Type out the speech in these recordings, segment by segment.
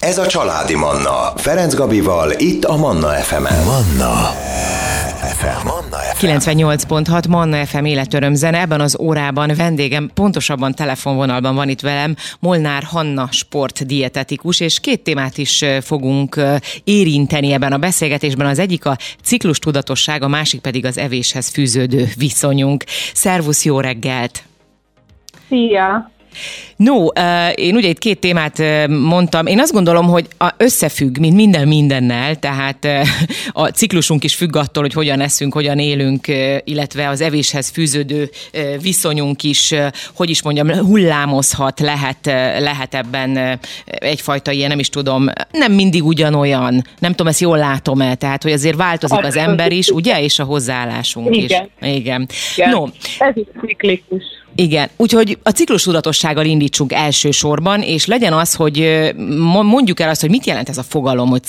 Ez a Családi Manna. Ferenc Gabival, itt a Manna FM-en. Manna FM. Manna FM. 98.6 Manna FM életöröm zene. Ebben az órában vendégem, pontosabban telefonvonalban van itt velem, Molnár Hanna sportdietetikus, és két témát is fogunk érinteni ebben a beszélgetésben. Az egyik a ciklus tudatosság, a másik pedig az evéshez fűződő viszonyunk. Szervusz, jó reggelt! Szia! No, én ugye itt két témát mondtam. Én azt gondolom, hogy összefügg, mint minden mindennel, tehát a ciklusunk is függ attól, hogy hogyan eszünk, hogyan élünk, illetve az evéshez fűződő viszonyunk is, hogy is mondjam, hullámozhat, lehet, lehet ebben egyfajta ilyen, nem is tudom, nem mindig ugyanolyan, nem tudom, ezt jól látom-e, tehát, hogy azért változik az ember is, ugye, és a hozzáállásunk Igen. is. Igen. Igen. No. Ez is ciklikus. Igen, úgyhogy a ciklus tudatossággal indítsunk elsősorban, és legyen az, hogy mondjuk el azt, hogy mit jelent ez a fogalom, hogy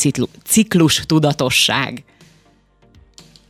ciklus tudatosság.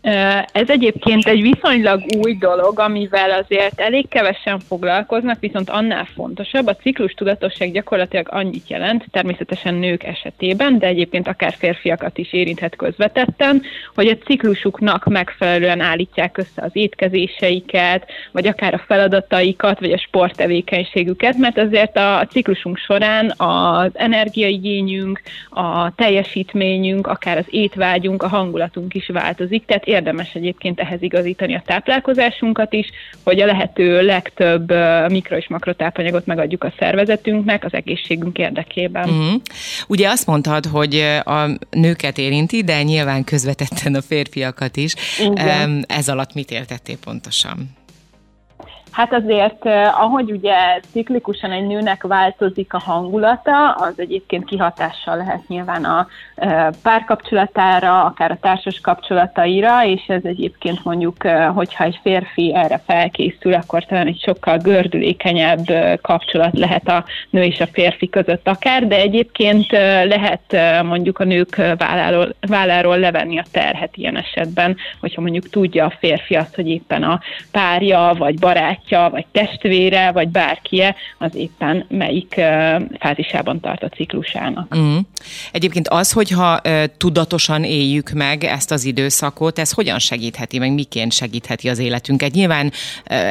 Ez egyébként egy viszonylag új dolog, amivel azért elég kevesen foglalkoznak, viszont annál fontosabb. A ciklus tudatosság gyakorlatilag annyit jelent, természetesen nők esetében, de egyébként akár férfiakat is érinthet közvetetten, hogy a ciklusuknak megfelelően állítják össze az étkezéseiket, vagy akár a feladataikat, vagy a sporttevékenységüket, mert azért a ciklusunk során az energiaigényünk, a teljesítményünk, akár az étvágyunk, a hangulatunk is változik, tehát érdemes egyébként ehhez igazítani a táplálkozásunkat is, hogy a lehető legtöbb mikro- és makrotápanyagot megadjuk a szervezetünknek az egészségünk érdekében. Uh-huh. Ugye azt mondtad, hogy a nőket érinti, de nyilván közvetetten a férfiakat is. Igen. Ez alatt mit éltettél pontosan? Hát azért, eh, ahogy ugye ciklikusan egy nőnek változik a hangulata, az egyébként kihatással lehet nyilván a eh, párkapcsolatára, akár a társas kapcsolataira, és ez egyébként mondjuk, eh, hogyha egy férfi erre felkészül, akkor talán egy sokkal gördülékenyebb kapcsolat lehet a nő és a férfi között akár, de egyébként lehet mondjuk a nők válláról, válláról levenni a terhet ilyen esetben, hogyha mondjuk tudja a férfi azt, hogy éppen a párja vagy barát barátja, vagy testvére, vagy bárkie, az éppen melyik fázisában tart a ciklusának. Mm. Egyébként az, hogyha tudatosan éljük meg ezt az időszakot, ez hogyan segítheti, meg miként segítheti az életünket? Nyilván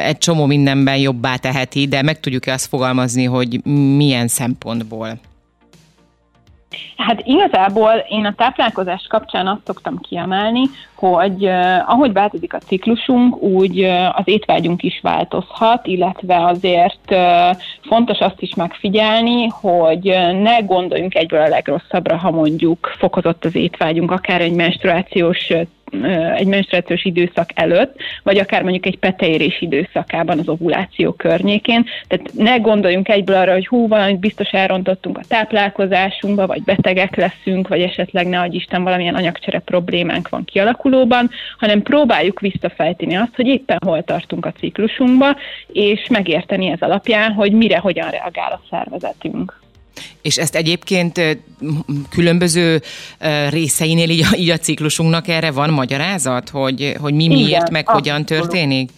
egy csomó mindenben jobbá teheti, de meg tudjuk-e azt fogalmazni, hogy milyen szempontból? Hát igazából én a táplálkozás kapcsán azt szoktam kiemelni, hogy uh, ahogy változik a ciklusunk, úgy uh, az étvágyunk is változhat, illetve azért uh, fontos azt is megfigyelni, hogy ne gondoljunk egyből a legrosszabbra, ha mondjuk fokozott az étvágyunk, akár egy menstruációs egy menstruációs időszak előtt, vagy akár mondjuk egy peteérés időszakában az ovuláció környékén. Tehát ne gondoljunk egyből arra, hogy hú, valamit biztos elrontottunk a táplálkozásunkba, vagy betegek leszünk, vagy esetleg ne adj Isten valamilyen anyagcsere problémánk van kialakulóban, hanem próbáljuk visszafejteni azt, hogy éppen hol tartunk a ciklusunkba, és megérteni ez alapján, hogy mire, hogyan reagál a szervezetünk. És ezt egyébként különböző részeinél így a, így a ciklusunknak erre van magyarázat, hogy, hogy mi miért, Igen, meg abszolút. hogyan történik?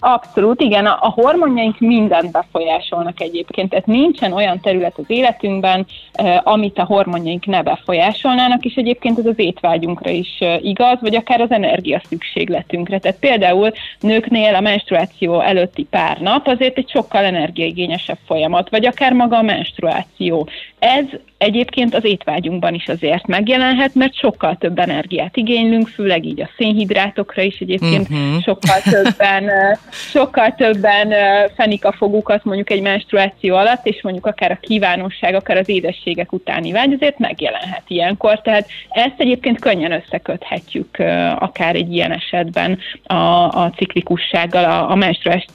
Abszolút, igen, a, a hormonjaink mindent befolyásolnak egyébként, tehát nincsen olyan terület az életünkben, eh, amit a hormonjaink ne befolyásolnának, és egyébként ez az étvágyunkra is eh, igaz, vagy akár az energia szükségletünkre. Tehát például nőknél a menstruáció előtti pár nap azért egy sokkal energiaigényesebb folyamat, vagy akár maga a menstruáció. Ez egyébként az étvágyunkban is azért megjelenhet, mert sokkal több energiát igénylünk, főleg így a szénhidrátokra is egyébként uh-huh. sokkal többen, sokkal többen fenik a fogukat mondjuk egy menstruáció alatt, és mondjuk akár a kívánóság, akár az édességek utáni vágy azért megjelenhet ilyenkor. Tehát ezt egyébként könnyen összeköthetjük akár egy ilyen esetben a, a ciklikussággal, a, a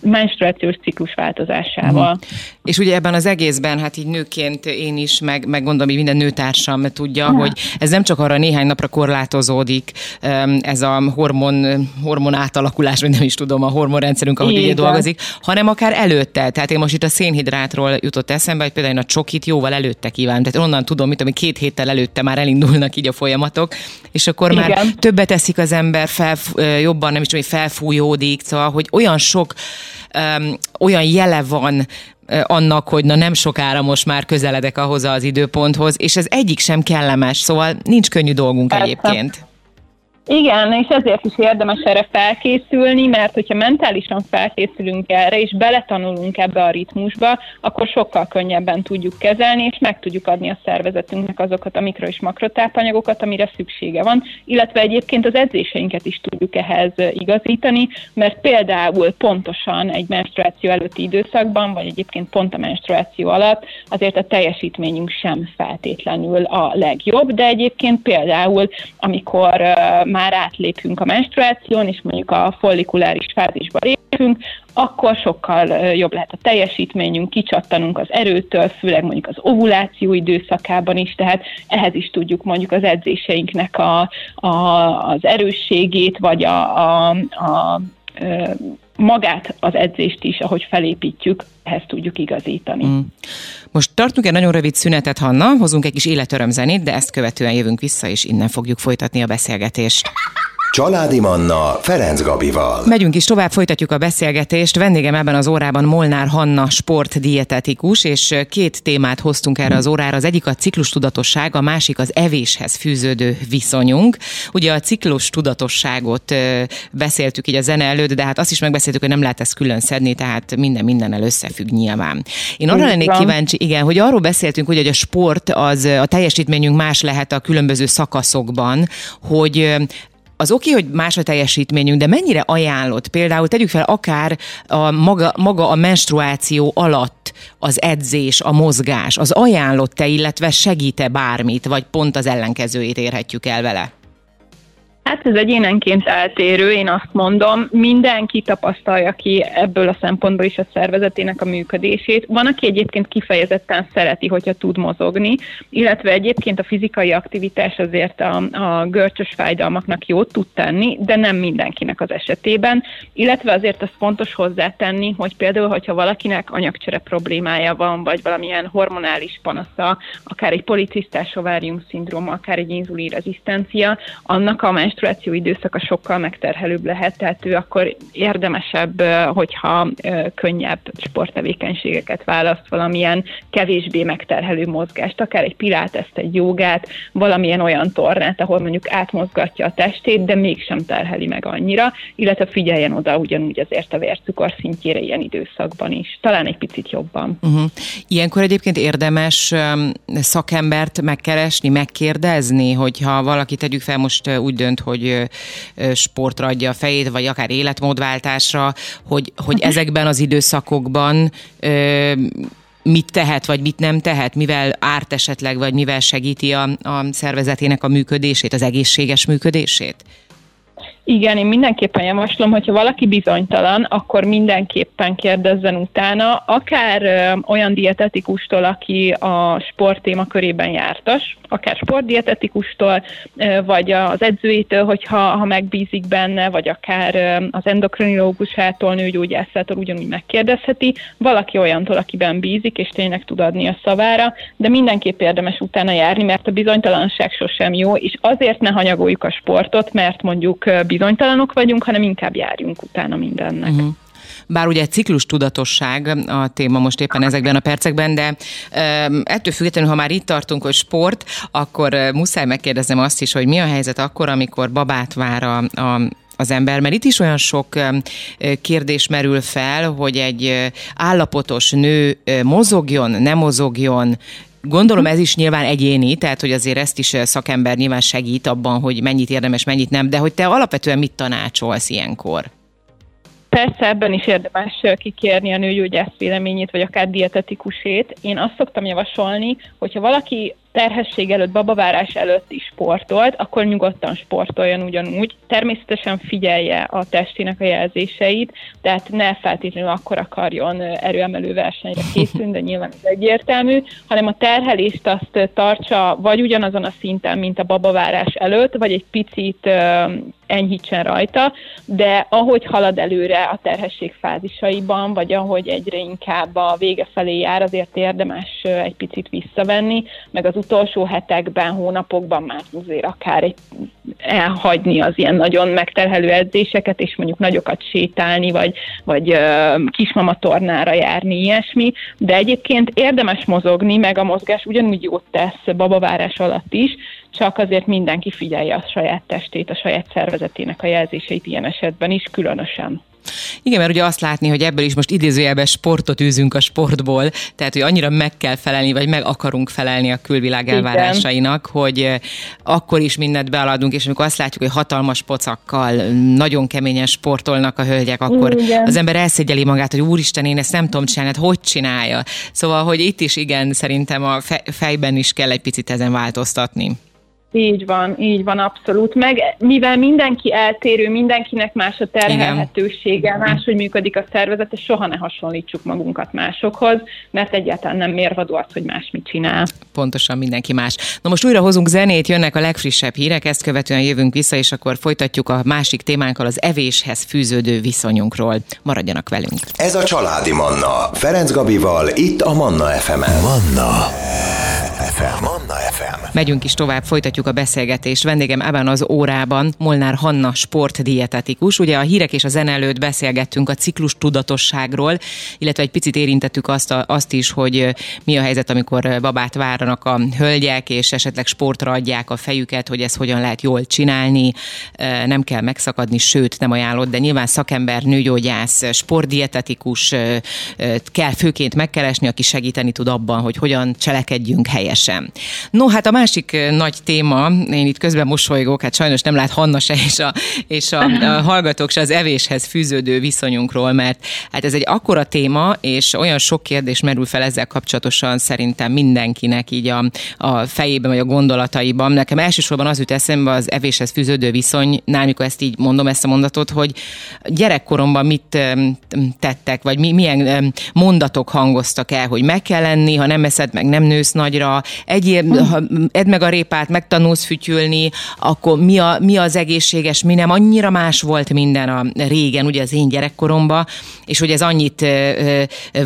menstruációs ciklus változásával. Uh-huh. És ugye ebben az egészben, hát így nőként én is, meg, meg gondolom, hogy minden nőtársam tudja, ja. hogy ez nem csak arra néhány napra korlátozódik, ez a hormon, hormon átalakulás, vagy nem is tudom, a hormonrendszerünk, ahogy így dolgozik, hanem akár előtte. Tehát én most itt a szénhidrátról jutott eszembe, hogy például a csokit jóval előtte kívánom. Tehát onnan tudom, mit tudom, két héttel előtte már elindulnak így a folyamatok, és akkor Igen. már többet eszik az ember, fel, jobban nem is tudom, hogy felfújódik, szóval, hogy olyan sok um, olyan jele van annak, hogy na nem sokára most már közeledek ahhoz az időponthoz, és ez egyik sem kellemes, szóval nincs könnyű dolgunk Persze. egyébként. Igen, és ezért is érdemes erre felkészülni, mert hogyha mentálisan felkészülünk erre, és beletanulunk ebbe a ritmusba, akkor sokkal könnyebben tudjuk kezelni, és meg tudjuk adni a szervezetünknek azokat a mikro- és makrotápanyagokat, amire szüksége van, illetve egyébként az edzéseinket is tudjuk ehhez igazítani, mert például pontosan egy menstruáció előtti időszakban, vagy egyébként pont a menstruáció alatt azért a teljesítményünk sem feltétlenül a legjobb, de egyébként például, amikor már átlépünk a menstruáción, és mondjuk a follikuláris fázisba lépünk, akkor sokkal jobb lehet a teljesítményünk, kicsattanunk az erőtől, főleg mondjuk az ovuláció időszakában is, tehát ehhez is tudjuk mondjuk az edzéseinknek a, a, az erősségét, vagy a, a, a magát az edzést is, ahogy felépítjük, ehhez tudjuk igazítani. Mm. Most tartunk egy nagyon rövid szünetet, Hanna, hozunk egy kis életörömzenét, de ezt követően jövünk vissza, és innen fogjuk folytatni a beszélgetést. Családi Manna Ferenc Gabival. Megyünk is tovább, folytatjuk a beszélgetést. Vendégem ebben az órában Molnár Hanna, sportdietetikus, és két témát hoztunk erre az órára. Az egyik a ciklus tudatosság, a másik az evéshez fűződő viszonyunk. Ugye a ciklus tudatosságot beszéltük így a zene előtt, de hát azt is megbeszéltük, hogy nem lehet ezt külön szedni, tehát minden mindennel összefügg nyilván. Én arra lennék kíváncsi, igen, hogy arról beszéltünk, hogy a sport az a teljesítményünk más lehet a különböző szakaszokban, hogy az oké, hogy más a teljesítményünk, de mennyire ajánlott például, tegyük fel akár a maga, maga a menstruáció alatt az edzés, a mozgás, az ajánlott-e, illetve segít-e bármit, vagy pont az ellenkezőjét érhetjük el vele? Hát ez egyénenként eltérő, én azt mondom, mindenki tapasztalja ki ebből a szempontból is a szervezetének a működését. Van, aki egyébként kifejezetten szereti, hogyha tud mozogni, illetve egyébként a fizikai aktivitás azért a, a görcsös fájdalmaknak jót tud tenni, de nem mindenkinek az esetében, illetve azért az fontos hozzátenni, hogy például, hogyha valakinek anyagcsere problémája van, vagy valamilyen hormonális panasza, akár egy policisztás ovárium szindróma, akár egy inzulin rezisztencia, annak a menstruáció időszaka sokkal megterhelőbb lehet, tehát ő akkor érdemesebb, hogyha könnyebb sporttevékenységeket választ, valamilyen kevésbé megterhelő mozgást, akár egy piláteszt, egy jogát, valamilyen olyan tornát, ahol mondjuk átmozgatja a testét, de mégsem terheli meg annyira, illetve figyeljen oda ugyanúgy azért a vércukor szintjére ilyen időszakban is. Talán egy picit jobban. Uh-huh. Ilyenkor egyébként érdemes szakembert megkeresni, megkérdezni, hogyha valaki tegyük fel most úgy dönt, hogy sportra adja a fejét, vagy akár életmódváltásra, hogy, hogy ezekben az időszakokban mit tehet, vagy mit nem tehet, mivel árt esetleg, vagy mivel segíti a, a szervezetének a működését, az egészséges működését? Igen, én mindenképpen javaslom, hogyha valaki bizonytalan, akkor mindenképpen kérdezzen utána, akár ö, olyan dietetikustól, aki a sport témakörében jártas, akár sportdietetikustól, ö, vagy az edzőjétől, hogyha ha megbízik benne, vagy akár ö, az endokrinológusától, nőgyógyászától ugyanúgy megkérdezheti, valaki olyantól, akiben bízik, és tényleg tud adni a szavára, de mindenképp érdemes utána járni, mert a bizonytalanság sosem jó, és azért ne hanyagoljuk a sportot, mert mondjuk bizonytalanok vagyunk, hanem inkább járjunk utána mindennek. Uh-huh. Bár ugye ciklus tudatosság a téma most éppen ezekben a percekben, de ettől függetlenül, ha már itt tartunk, hogy sport, akkor muszáj megkérdezem azt is, hogy mi a helyzet akkor, amikor babát vár a, a az ember, mert itt is olyan sok kérdés merül fel, hogy egy állapotos nő mozogjon, nem mozogjon, Gondolom ez is nyilván egyéni, tehát hogy azért ezt is szakember nyilván segít abban, hogy mennyit érdemes, mennyit nem, de hogy te alapvetően mit tanácsolsz ilyenkor? Persze ebben is érdemes kikérni a nőgyógyász véleményét, vagy akár dietetikusét. Én azt szoktam javasolni, hogyha valaki terhesség előtt, babavárás előtt is sportolt, akkor nyugodtan sportoljon ugyanúgy. Természetesen figyelje a testének a jelzéseit, tehát ne feltétlenül akkor akarjon erőemelő versenyre készülni, de nyilván ez egyértelmű, hanem a terhelést azt tartsa vagy ugyanazon a szinten, mint a babavárás előtt, vagy egy picit enyhítsen rajta, de ahogy halad előre a terhesség fázisaiban, vagy ahogy egyre inkább a vége felé jár, azért érdemes egy picit visszavenni, meg az utolsó hetekben, hónapokban már azért akár egy elhagyni az ilyen nagyon megterhelő edzéseket, és mondjuk nagyokat sétálni, vagy, vagy kismamatornára járni, ilyesmi, de egyébként érdemes mozogni, meg a mozgás ugyanúgy jót tesz babavárás alatt is, csak azért mindenki figyelje a saját testét, a saját szervezetének a jelzéseit ilyen esetben is különösen. Igen, mert ugye azt látni, hogy ebből is most idézőjelben sportot űzünk a sportból, tehát hogy annyira meg kell felelni, vagy meg akarunk felelni a külvilág elvárásainak, Igen. hogy akkor is mindent bealadunk, és amikor azt látjuk, hogy hatalmas pocakkal nagyon keményen sportolnak a hölgyek, akkor Igen. az ember elszégyeli magát, hogy úristen, én ezt nem tudom csinálni, hát hogy csinálja? Szóval, hogy itt is igen, szerintem a fejben is kell egy picit ezen változtatni. Így van, így van, abszolút. Meg mivel mindenki eltérő, mindenkinek más a terhelhetősége, máshogy működik a szervezet, és soha ne hasonlítsuk magunkat másokhoz, mert egyáltalán nem mérvadó az, hogy más mit csinál. Pontosan mindenki más. Na most újra hozunk zenét, jönnek a legfrissebb hírek, ezt követően jövünk vissza, és akkor folytatjuk a másik témánkkal az evéshez fűződő viszonyunkról. Maradjanak velünk. Ez a Családi Manna. Ferenc Gabival, itt a Manna FM-en. Manna FM. Manna FM. Megyünk is tovább, folytatjuk a beszélgetést. Vendégem ebben az órában Molnár Hanna sportdietetikus. Ugye a hírek és a zene előtt beszélgettünk a ciklus tudatosságról, illetve egy picit érintettük azt, a, azt is, hogy mi a helyzet, amikor babát várnak a hölgyek, és esetleg sportra adják a fejüket, hogy ezt hogyan lehet jól csinálni. Nem kell megszakadni, sőt nem ajánlott, de nyilván szakember, nőgyógyász, sportdietetikus kell főként megkeresni, aki segíteni tud abban, hogy hogyan cselekedjünk helyesen. No, hát a másik nagy téma, én itt közben mosolygok, hát sajnos nem lát Hanna se, és a, és a, a hallgatók se az evéshez fűződő viszonyunkról, mert hát ez egy akkora téma, és olyan sok kérdés merül fel ezzel kapcsolatosan szerintem mindenkinek így a, a fejében, vagy a gondolataiban. Nekem elsősorban az jut eszembe az evéshez fűződő viszony, amikor ezt így mondom, ezt a mondatot, hogy gyerekkoromban mit tettek, vagy mi, milyen mondatok hangoztak el, hogy meg kell lenni, ha nem eszed meg, nem nősz nagyra, egyéb, ha edd meg a répát, megtanulsz fütyülni, akkor mi, a, mi az egészséges, mi nem. Annyira más volt minden a régen, ugye az én gyerekkoromban, és hogy ez annyit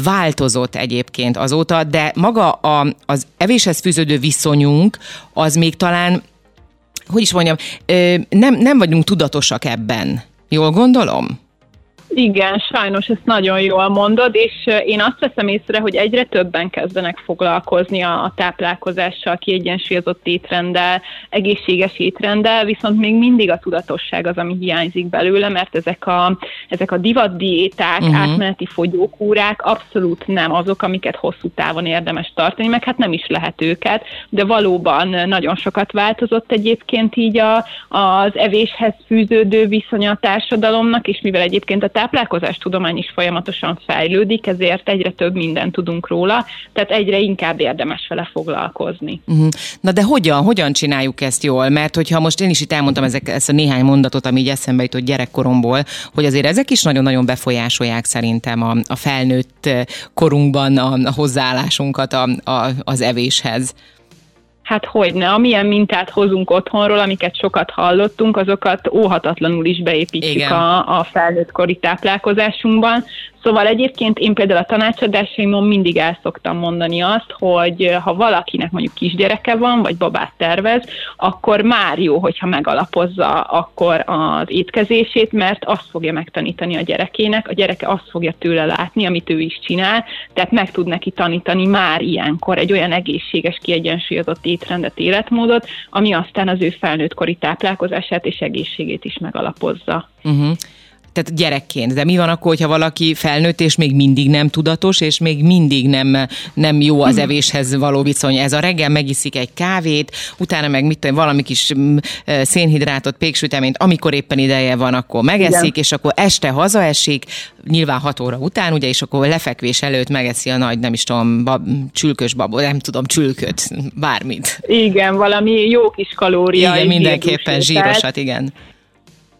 változott egyébként azóta, de maga a, az evéshez fűződő viszonyunk, az még talán, hogy is mondjam, nem, nem vagyunk tudatosak ebben. Jól gondolom? Igen, sajnos ezt nagyon jól mondod, és én azt veszem észre, hogy egyre többen kezdenek foglalkozni a, a táplálkozással, kiegyensúlyozott étrenddel, egészséges étrenddel, viszont még mindig a tudatosság az, ami hiányzik belőle, mert ezek a, ezek a divatdiéták, uh-huh. átmeneti fogyókúrák abszolút nem azok, amiket hosszú távon érdemes tartani, meg hát nem is lehet őket, de valóban nagyon sokat változott egyébként így a, az evéshez fűződő viszony a társadalomnak, és mivel egyébként a táplálkozás tudomány is folyamatosan fejlődik, ezért egyre több mindent tudunk róla, tehát egyre inkább érdemes vele foglalkozni. Uh-huh. Na de hogyan, hogyan csináljuk ezt jól? Mert hogyha most én is itt elmondtam ezek, ezt a néhány mondatot, ami így eszembe jutott gyerekkoromból, hogy azért ezek is nagyon-nagyon befolyásolják szerintem a, a felnőtt korunkban a, a hozzáállásunkat a, a, az evéshez. Hát hogyne, amilyen mintát hozunk otthonról, amiket sokat hallottunk, azokat óhatatlanul is beépítjük a, a felnőttkori táplálkozásunkban. Szóval egyébként én például a tanácsadásaimon mindig el szoktam mondani azt, hogy ha valakinek mondjuk kisgyereke van, vagy babát tervez, akkor már jó, hogyha megalapozza akkor az étkezését, mert azt fogja megtanítani a gyerekének, a gyereke azt fogja tőle látni, amit ő is csinál, tehát meg tud neki tanítani már ilyenkor egy olyan egészséges, kiegyensúlyozott étrendet, életmódot, ami aztán az ő felnőttkori táplálkozását és egészségét is megalapozza. Uh-huh tehát gyerekként. De mi van akkor, hogyha valaki felnőtt, és még mindig nem tudatos, és még mindig nem, nem jó az evéshez való viszony. Ez a reggel megiszik egy kávét, utána meg mit tudom, valami kis mm, szénhidrátot, péksüteményt, amikor éppen ideje van, akkor megeszik, Igen. és akkor este hazaesik, nyilván 6 óra után, ugye, és akkor lefekvés előtt megeszi a nagy, nem is tudom, bab, csülkös babot, nem tudom, csülköt, bármit. Igen, valami jó kis kalória. Igen, mindenképpen zsírosat, igen.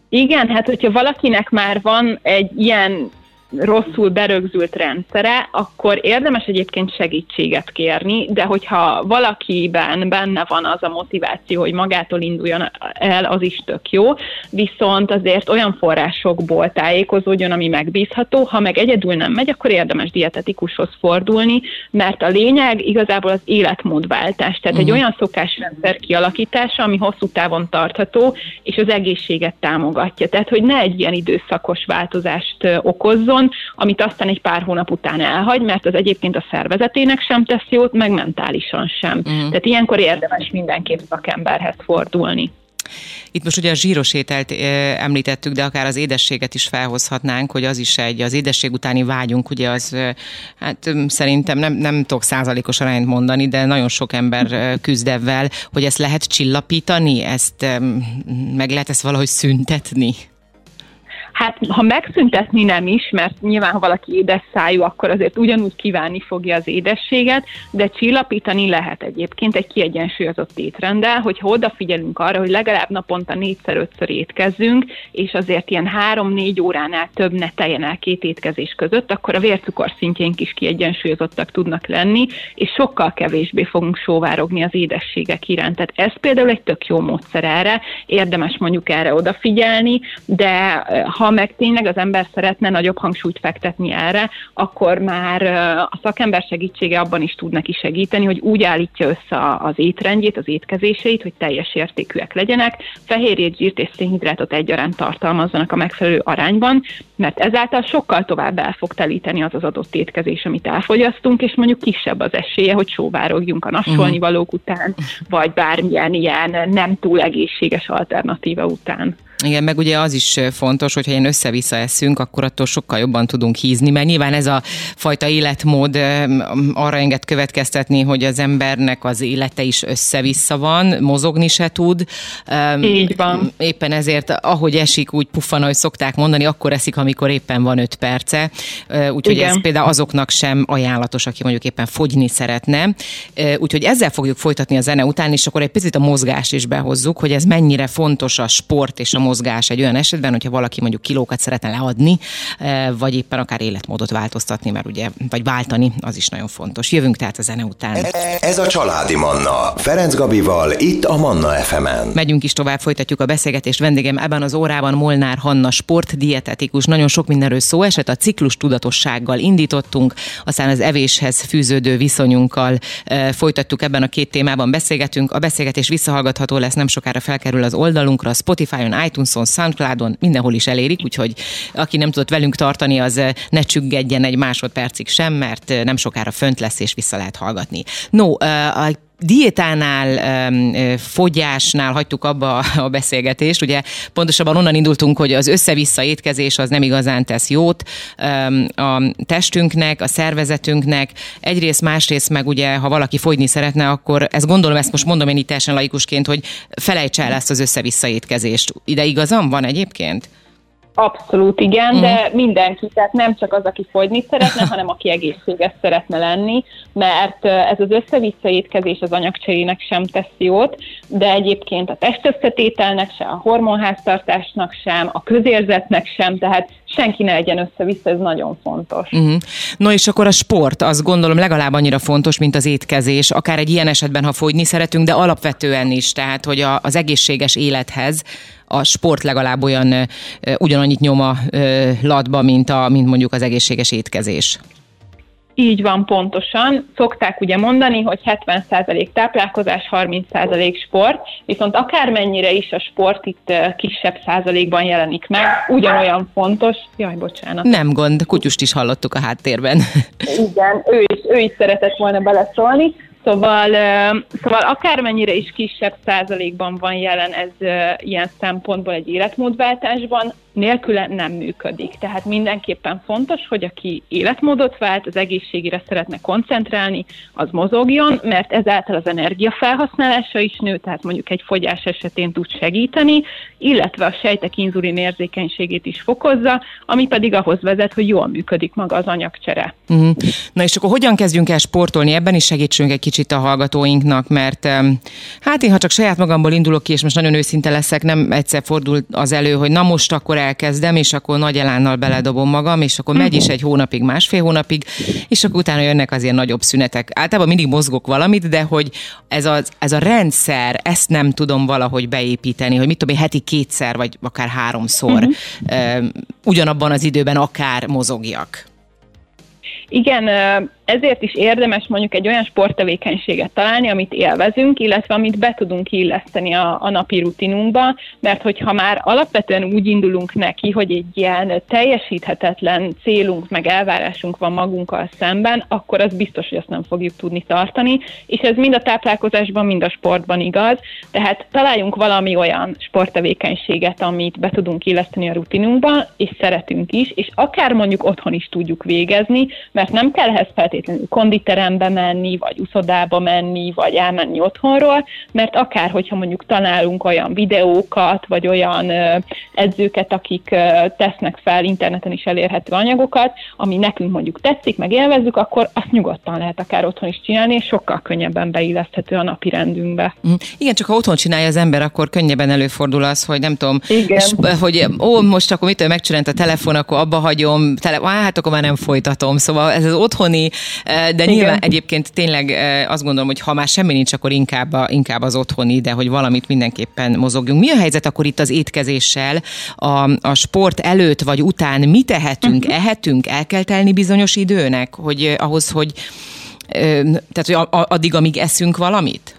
Igen, hát hogyha valakinek már van egy ilyen rosszul berögzült rendszere, akkor érdemes egyébként segítséget kérni, de hogyha valakiben benne van az a motiváció, hogy magától induljon el, az is tök jó, viszont azért olyan forrásokból tájékozódjon, ami megbízható, ha meg egyedül nem megy, akkor érdemes dietetikushoz fordulni, mert a lényeg igazából az életmódváltás, tehát uh-huh. egy mhm. olyan szokásrendszer kialakítása, ami hosszú távon tartható, és az egészséget támogatja. Tehát, hogy ne egy ilyen időszakos változást okozzon, amit aztán egy pár hónap után elhagy, mert az egyébként a szervezetének sem tesz jót, meg mentálisan sem. Uh-huh. Tehát ilyenkor érdemes mindenképp szakemberhez fordulni. Itt most ugye a zsíros ételt említettük, de akár az édességet is felhozhatnánk, hogy az is egy, az édesség utáni vágyunk, ugye az, hát szerintem nem, nem tudok százalékos arányt mondani, de nagyon sok ember küzd ebben, hogy ezt lehet csillapítani, ezt meg lehet ezt valahogy szüntetni? Hát, ha megszüntetni nem is, mert nyilván, ha valaki édes szájú, akkor azért ugyanúgy kívánni fogja az édességet, de csillapítani lehet egyébként egy kiegyensúlyozott étrenddel, hogyha odafigyelünk arra, hogy legalább naponta négyszer-ötször étkezzünk, és azért ilyen három-négy óránál több ne teljen el két étkezés között, akkor a vércukor szintjénk is kiegyensúlyozottak tudnak lenni, és sokkal kevésbé fogunk sóvárogni az édességek iránt. Tehát ez például egy tök jó módszer erre, érdemes mondjuk erre odafigyelni, de ha meg tényleg az ember szeretne nagyobb hangsúlyt fektetni erre, akkor már a szakember segítsége abban is tud neki segíteni, hogy úgy állítja össze az étrendjét, az étkezéseit, hogy teljes értékűek legyenek, fehérjét, zsírt és szénhidrátot egyaránt tartalmazzanak a megfelelő arányban, mert ezáltal sokkal tovább el fog telíteni az az adott étkezés, amit elfogyasztunk, és mondjuk kisebb az esélye, hogy sóvárogjunk a nasolni valók után, vagy bármilyen ilyen nem túl egészséges alternatíva után. Igen, meg ugye az is fontos, hogyha ilyen össze-vissza eszünk, akkor attól sokkal jobban tudunk hízni, mert nyilván ez a fajta életmód arra enged következtetni, hogy az embernek az élete is össze-vissza van, mozogni se tud. Így van. Éppen ezért, ahogy esik, úgy puffan, ahogy szokták mondani, akkor eszik, amikor éppen van öt perce. Úgyhogy Igen. ez például azoknak sem ajánlatos, aki mondjuk éppen fogyni szeretne. Úgyhogy ezzel fogjuk folytatni a zene után, és akkor egy picit a mozgást is behozzuk, hogy ez mennyire fontos a sport és a mozgás egy olyan esetben, hogyha valaki mondjuk kilókat szeretne leadni, eh, vagy éppen akár életmódot változtatni, mert ugye, vagy váltani, az is nagyon fontos. Jövünk tehát a zene után. Ez a Családi Manna. Ferenc Gabival, itt a Manna FM-en. Megyünk is tovább, folytatjuk a beszélgetést. Vendégem ebben az órában Molnár Hanna, sportdietetikus. Nagyon sok mindenről szó esett, a ciklus tudatossággal indítottunk, aztán az evéshez fűződő viszonyunkkal e, folytattuk ebben a két témában beszélgetünk. A beszélgetés visszahallgatható lesz, nem sokára felkerül az oldalunkra, a Spotify-on, iTunes-on, Soundcloud-on, mindenhol is elérik, úgyhogy aki nem tudott velünk tartani, az eh, ne csüggedjen egy másodpercig sem, mert eh, nem sokára fönt lesz és vissza lehet hallgatni. No, eh, a diétánál, fogyásnál hagytuk abba a beszélgetést, ugye pontosabban onnan indultunk, hogy az össze-vissza étkezés az nem igazán tesz jót a testünknek, a szervezetünknek, egyrészt, másrészt meg ugye, ha valaki fogyni szeretne, akkor ezt gondolom, ezt most mondom én itt teljesen laikusként, hogy felejts el ezt az össze-vissza étkezést. Ide igazam van egyébként? Abszolút igen, uh-huh. de mindenki, tehát nem csak az, aki fogyni szeretne, hanem aki egészséges szeretne lenni, mert ez az össze-vissza étkezés az anyagcserének sem tesz jót, de egyébként a testösszetételnek sem, a hormonháztartásnak sem, a közérzetnek sem, tehát senki ne legyen össze-vissza, ez nagyon fontos. Uh-huh. No és akkor a sport, azt gondolom legalább annyira fontos, mint az étkezés, akár egy ilyen esetben, ha fogyni szeretünk, de alapvetően is, tehát hogy a, az egészséges élethez a sport legalább olyan ugyanannyit nyom a latba, mint, a, mint mondjuk az egészséges étkezés. Így van pontosan. Szokták ugye mondani, hogy 70% táplálkozás, 30% sport, viszont akármennyire is a sport itt kisebb százalékban jelenik meg, ugyanolyan fontos. Jaj, bocsánat. Nem gond, kutyust is hallottuk a háttérben. Igen, ő is, ő is szeretett volna beleszólni. Szóval, szóval akármennyire is kisebb százalékban van jelen ez ilyen szempontból egy életmódváltásban, nélküle nem működik. Tehát mindenképpen fontos, hogy aki életmódot vált, az egészségére szeretne koncentrálni, az mozogjon, mert ezáltal az energia felhasználása is nő, tehát mondjuk egy fogyás esetén tud segíteni, illetve a sejtek inzulin érzékenységét is fokozza, ami pedig ahhoz vezet, hogy jól működik maga az anyagcsere. Uh-huh. Na és akkor hogyan kezdjünk el sportolni? Ebben is segítsünk egy kicsit itt a hallgatóinknak, mert hát én ha csak saját magamból indulok ki, és most nagyon őszinte leszek, nem egyszer fordul az elő, hogy na most akkor elkezdem, és akkor nagy elánnal beledobom magam, és akkor megy is egy hónapig, másfél hónapig, és akkor utána jönnek az ilyen nagyobb szünetek. Általában mindig mozgok valamit, de hogy ez a, ez a rendszer, ezt nem tudom valahogy beépíteni, hogy mit tudom én, heti kétszer, vagy akár háromszor uh-huh. ugyanabban az időben akár mozogjak. Igen, ezért is érdemes mondjuk egy olyan sporttevékenységet találni, amit élvezünk, illetve amit be tudunk illeszteni a, a napi rutinunkba, mert hogyha már alapvetően úgy indulunk neki, hogy egy ilyen teljesíthetetlen célunk, meg elvárásunk van magunkkal szemben, akkor az biztos, hogy azt nem fogjuk tudni tartani, és ez mind a táplálkozásban, mind a sportban igaz, tehát találjunk valami olyan sporttevékenységet, amit be tudunk illeszteni a rutinunkba, és szeretünk is, és akár mondjuk otthon is tudjuk végezni, mert nem kell ehhez feltétlenül konditerembe menni, vagy uszodába menni, vagy elmenni otthonról, mert akár, hogyha mondjuk találunk olyan videókat, vagy olyan edzőket, akik tesznek fel interneten is elérhető anyagokat, ami nekünk mondjuk tetszik, meg élvezzük, akkor azt nyugodtan lehet akár otthon is csinálni, és sokkal könnyebben beilleszthető a napi rendünkbe. Mm. Igen, csak ha otthon csinálja az ember, akkor könnyebben előfordul az, hogy nem tudom, Igen. hogy ó, most akkor mitől megcsinálta a telefon, akkor abba hagyom, tele, á, hát akkor már nem folytatom. Szóval ez az otthoni de Igen. nyilván egyébként tényleg azt gondolom, hogy ha már semmi nincs, akkor inkább, a, inkább az otthoni, de hogy valamit mindenképpen mozogjunk. Mi a helyzet akkor itt az étkezéssel? A, a sport előtt vagy után mi tehetünk? Uh-huh. Ehetünk? El kell telni bizonyos időnek, hogy ahhoz, hogy tehát, hogy addig, amíg eszünk valamit?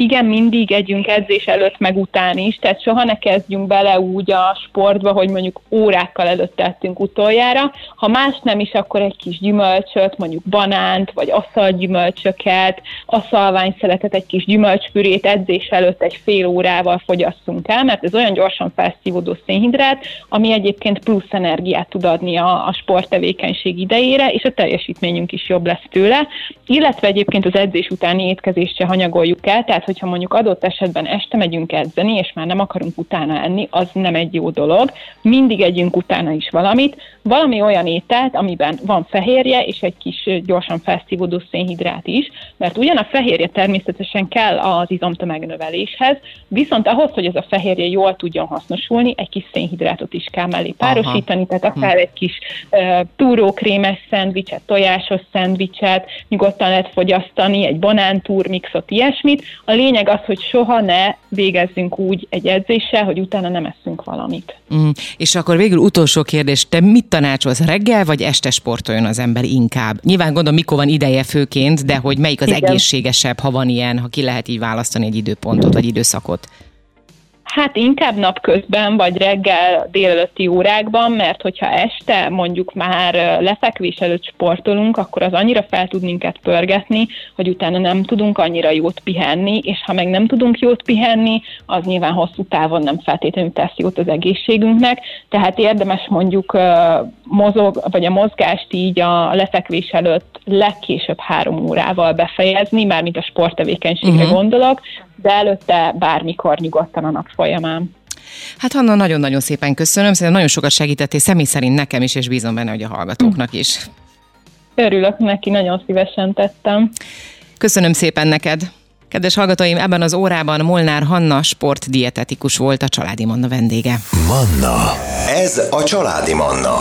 Igen, mindig együnk edzés előtt, meg után is, tehát soha ne kezdjünk bele úgy a sportba, hogy mondjuk órákkal előtt tettünk utoljára. Ha más nem is, akkor egy kis gyümölcsöt, mondjuk banánt, vagy aszalgyümölcsöket, aszalványszeletet, egy kis gyümölcspürét edzés előtt egy fél órával fogyasszunk el, mert ez olyan gyorsan felszívódó szénhidrát, ami egyébként plusz energiát tud adni a, a sporttevékenység idejére, és a teljesítményünk is jobb lesz tőle, illetve egyébként az edzés utáni étkezést se hanyagoljuk el, tehát hogyha mondjuk adott esetben este megyünk edzeni, és már nem akarunk utána enni, az nem egy jó dolog. Mindig együnk utána is valamit, valami olyan ételt, amiben van fehérje, és egy kis gyorsan felszívódó szénhidrát is, mert ugyan a fehérje természetesen kell az izomtömegnöveléshez, viszont ahhoz, hogy ez a fehérje jól tudjon hasznosulni, egy kis szénhidrátot is kell mellé párosítani, Aha. tehát akár egy kis uh, túrókrémes szendvicset, tojásos szendvicset, nyugodtan lehet fogyasztani, egy banántúrmixot, ilyesmit, a lényeg az, hogy soha ne végezzünk úgy egy edzéssel, hogy utána nem eszünk valamit. Mm. És akkor végül utolsó kérdés, te mit tanácsolsz, reggel vagy este sportoljon az ember inkább? Nyilván gondolom, mikor van ideje főként, de hogy melyik az Igen. egészségesebb, ha van ilyen, ha ki lehet így választani egy időpontot vagy időszakot? Hát inkább napközben, vagy reggel délelőtti órákban, mert hogyha este mondjuk már lefekvés előtt sportolunk, akkor az annyira fel tud minket pörgetni, hogy utána nem tudunk annyira jót pihenni, és ha meg nem tudunk jót pihenni, az nyilván hosszú távon nem feltétlenül tesz jót az egészségünknek, tehát érdemes mondjuk mozog, vagy a mozgást így a lefekvés előtt legkésőbb három órával befejezni, mármint a sporttevékenységre uh-huh. gondolok, de előtte bármikor nyugodtan a nap folyamán. Hát Hanna, nagyon-nagyon szépen köszönöm, szerintem nagyon sokat segítettél személy szerint nekem is, és bízom benne, hogy a hallgatóknak is. Örülök neki, nagyon szívesen tettem. Köszönöm szépen neked. Kedves hallgatóim, ebben az órában Molnár Hanna sportdietetikus volt a Családi Manna vendége. Manna. Ez a Családi Manna.